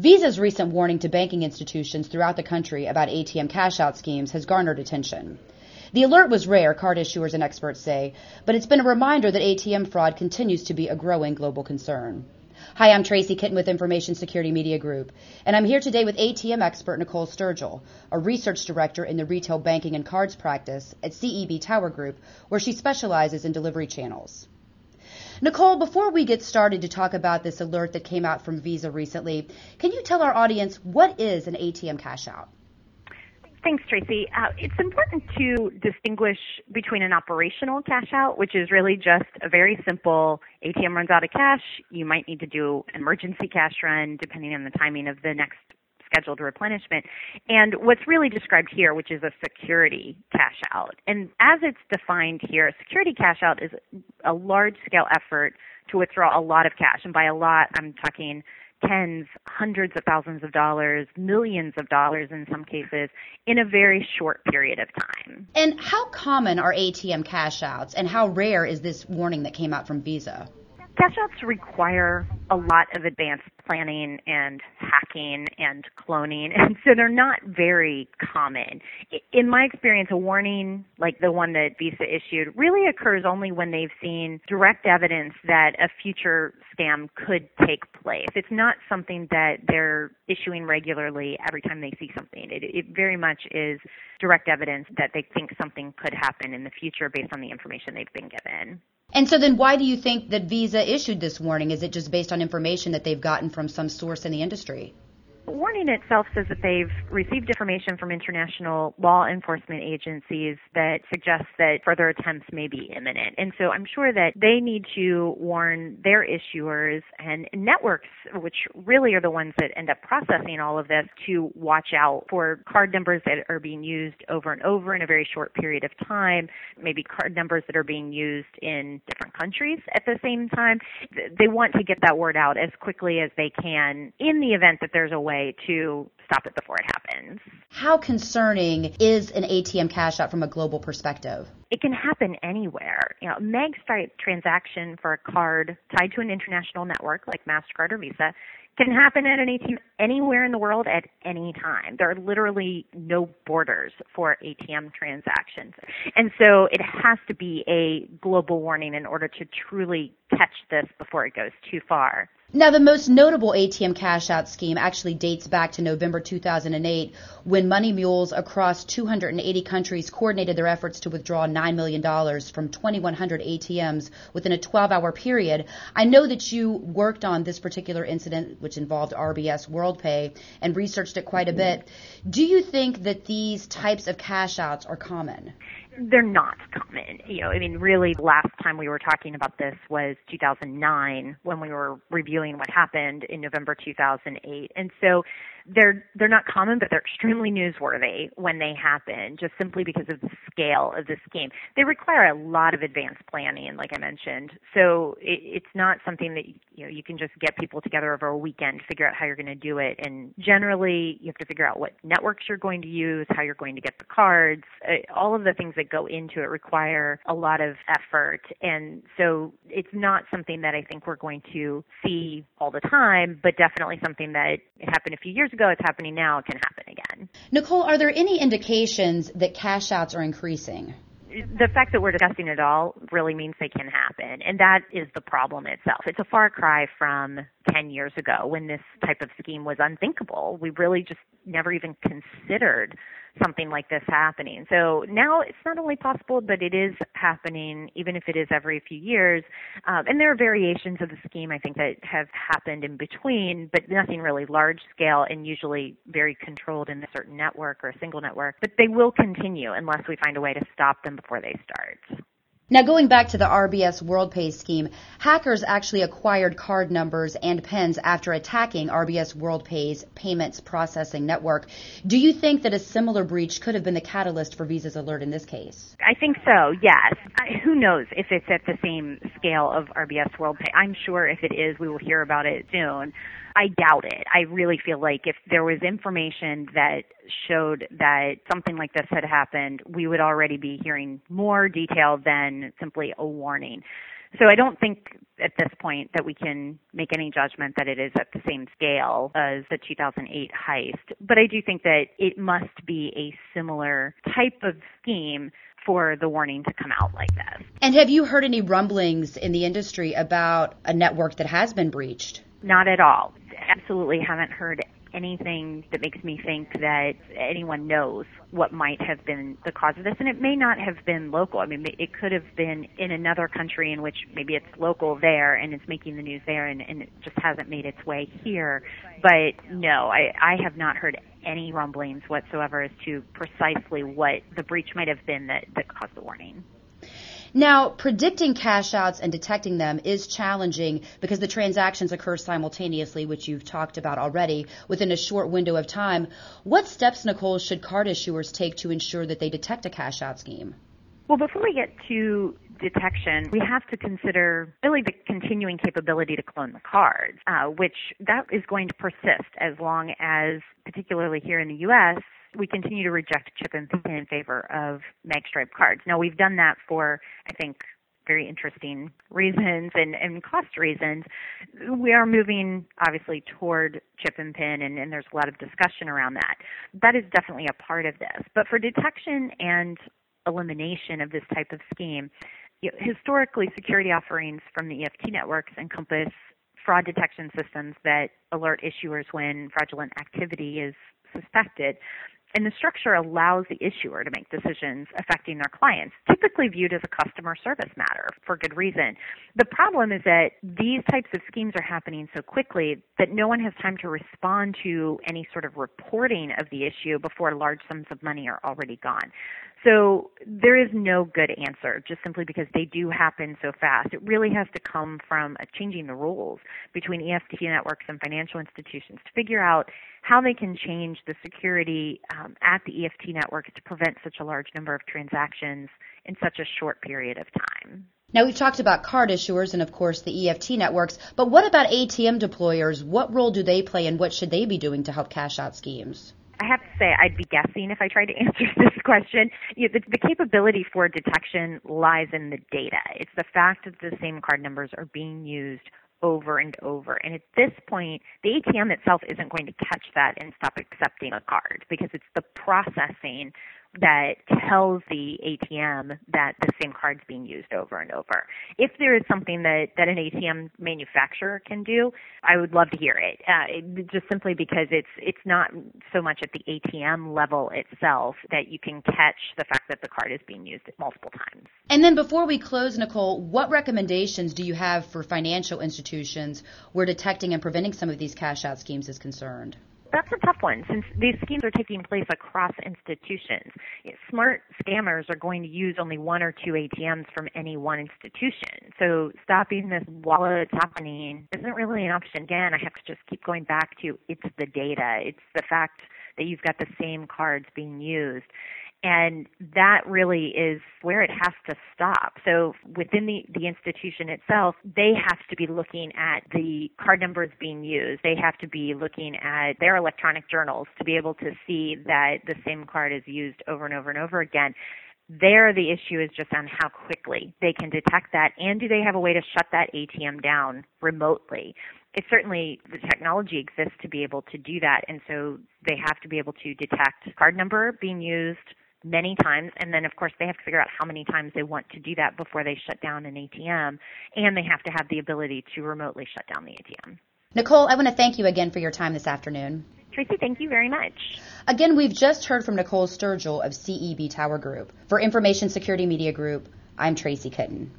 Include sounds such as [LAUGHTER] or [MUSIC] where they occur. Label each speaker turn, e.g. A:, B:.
A: Visa's recent warning to banking institutions throughout the country about ATM cash out schemes has garnered attention. The alert was rare, card issuers and experts say, but it's been a reminder that ATM fraud continues to be a growing global concern. Hi, I'm Tracy Kitten with Information Security Media Group, and I'm here today with ATM expert Nicole Sturgill, a research director in the retail banking and cards practice at CEB Tower Group, where she specializes in delivery channels. Nicole, before we get started to talk about this alert that came out from Visa recently, can you tell our audience what is an ATM cash out?
B: Thanks, Tracy. Uh, it's important to distinguish between an operational cash out, which is really just a very simple ATM runs out of cash. You might need to do an emergency cash run depending on the timing of the next scheduled replenishment. And what's really described here, which is a security cash out. And as it's defined here, security cash out is a large scale effort to withdraw a lot of cash. And by a lot, I'm talking tens, hundreds of thousands of dollars, millions of dollars in some cases, in a very short period of time.
A: And how common are ATM cash outs, and how rare is this warning that came out from Visa?
B: Cash outs require a lot of advanced planning and hacking and cloning, [LAUGHS] and so they're not very common. In my experience, a warning like the one that Visa issued really occurs only when they've seen direct evidence that a future scam could take place. It's not something that they're issuing regularly every time they see something. It, it very much is direct evidence that they think something could happen in the future based on the information they've been given.
A: And so then why do you think that Visa issued this warning? Is it just based on information that they've gotten from some source in the industry?
B: Warning itself says that they've received information from international law enforcement agencies that suggests that further attempts may be imminent. And so I'm sure that they need to warn their issuers and networks, which really are the ones that end up processing all of this, to watch out for card numbers that are being used over and over in a very short period of time, maybe card numbers that are being used in different countries at the same time. They want to get that word out as quickly as they can in the event that there's a way way to stop it before it happens.
A: How concerning is an ATM cash out from a global perspective?
B: It can happen anywhere. You know, a mag stripe transaction for a card tied to an international network like MasterCard or Visa can happen at an ATM anywhere in the world at any time. There are literally no borders for ATM transactions. And so it has to be a global warning in order to truly catch this before it goes too far.
A: Now, the most notable ATM cash out scheme actually dates back to November 2008 when money mules across 280 countries coordinated their efforts to withdraw $9 million from 2,100 ATMs within a 12 hour period. I know that you worked on this particular incident, which involved RBS WorldPay, and researched it quite a mm-hmm. bit. Do you think that these types of cash outs are common?
B: they're not common. You know, I mean, really, last time we were talking about this was 2009 when we were reviewing what happened in November 2008. And so they're they're not common, but they're extremely newsworthy when they happen, just simply because of the scale of the scheme. They require a lot of advanced planning, like I mentioned. So it, it's not something that you know you can just get people together over a weekend, figure out how you're going to do it. And generally, you have to figure out what networks you're going to use, how you're going to get the cards, uh, all of the things that go into it require a lot of effort. And so it's not something that I think we're going to see all the time, but definitely something that happened a few years ago ago, it's happening now, it can happen again.
A: Nicole, are there any indications that cash outs are increasing?
B: the fact that we're discussing it all really means they can happen. And that is the problem itself. It's a far cry from 10 years ago when this type of scheme was unthinkable. We really just never even considered something like this happening. So now it's not only possible, but it is happening, even if it is every few years. Um, and there are variations of the scheme, I think, that have happened in between, but nothing really large scale and usually very controlled in a certain network or a single network. But they will continue unless we find a way to stop them before they start.
A: Now, going back to the RBS WorldPay scheme, hackers actually acquired card numbers and PINs after attacking RBS WorldPay's payments processing network. Do you think that a similar breach could have been the catalyst for Visa's alert in this case?
B: I think so, yes. who knows if it's at the same scale of RBS WorldPay? I'm sure if it is, we will hear about it soon. I doubt it. I really feel like if there was information that showed that something like this had happened, we would already be hearing more detail than simply a warning. So I don't think at this point that we can make any judgment that it is at the same scale as the 2008 heist. But I do think that it must be a similar type of scheme for the warning to come out like this.
A: And have you heard any rumblings in the industry about a network that has been breached?
B: Not at all. Absolutely haven't heard anything that makes me think that anyone knows what might have been the cause of this. And it may not have been local. I mean, it could have been in another country in which maybe it's local there and it's making the news there and, and it just hasn't made its way here. But no, I, I have not heard any rumblings whatsoever as to precisely what the breach might have been that, that caused the warning.
A: Now, predicting cash outs and detecting them is challenging because the transactions occur simultaneously, which you've talked about already, within a short window of time. What steps, Nicole, should card issuers take to ensure that they detect a cash out scheme?
B: Well, before we get to detection, we have to consider really the continuing capability to clone the cards, uh, which that is going to persist as long as, particularly here in the U.S., we continue to reject chip and pin in favor of magstripe cards. Now we've done that for, I think, very interesting reasons and, and cost reasons. We are moving obviously toward chip and pin and, and there's a lot of discussion around that. That is definitely a part of this. But for detection and elimination of this type of scheme, you know, historically security offerings from the EFT networks encompass fraud detection systems that alert issuers when fraudulent activity is suspected and the structure allows the issuer to make decisions affecting their clients, typically viewed as a customer service matter for good reason. The problem is that these types of schemes are happening so quickly that no one has time to respond to any sort of reporting of the issue before large sums of money are already gone. So there is no good answer just simply because they do happen so fast. It really has to come from changing the rules between EFT networks and financial institutions to figure out how they can change the security um, at the EFT networks to prevent such a large number of transactions in such a short period of time.
A: Now we've talked about card issuers and of course the EFT networks, but what about ATM deployers? What role do they play and what should they be doing to help cash out schemes?
B: I have to say, I'd be guessing if I tried to [LAUGHS] answer this question. You know, the, the capability for detection lies in the data. It's the fact that the same card numbers are being used over and over. And at this point, the ATM itself isn't going to catch that and stop accepting a card because it's the processing that tells the ATM that the same card's being used over and over. If there is something that, that an ATM manufacturer can do, I would love to hear it. Uh, it. Just simply because it's it's not so much at the ATM level itself that you can catch the fact that the card is being used multiple times.
A: And then before we close, Nicole, what recommendations do you have for financial institutions where detecting and preventing some of these cash out schemes is concerned?
B: That's a tough one since these schemes are taking place across institutions. Smart scammers are going to use only one or two ATMs from any one institution. So stopping this while it's happening isn't really an option. Again, I have to just keep going back to it's the data. It's the fact that you've got the same cards being used. And that really is where it has to stop. So within the, the institution itself, they have to be looking at the card numbers being used. They have to be looking at their electronic journals to be able to see that the same card is used over and over and over again. There, the issue is just on how quickly they can detect that and do they have a way to shut that ATM down remotely? It certainly, the technology exists to be able to do that. And so they have to be able to detect card number being used, many times and then of course they have to figure out how many times they want to do that before they shut down an ATM and they have to have the ability to remotely shut down the ATM.
A: Nicole, I want to thank you again for your time this afternoon.
B: Tracy, thank you very much.
A: Again, we've just heard from Nicole Sturgill of CEB Tower Group. For Information Security Media Group, I'm Tracy Kitten.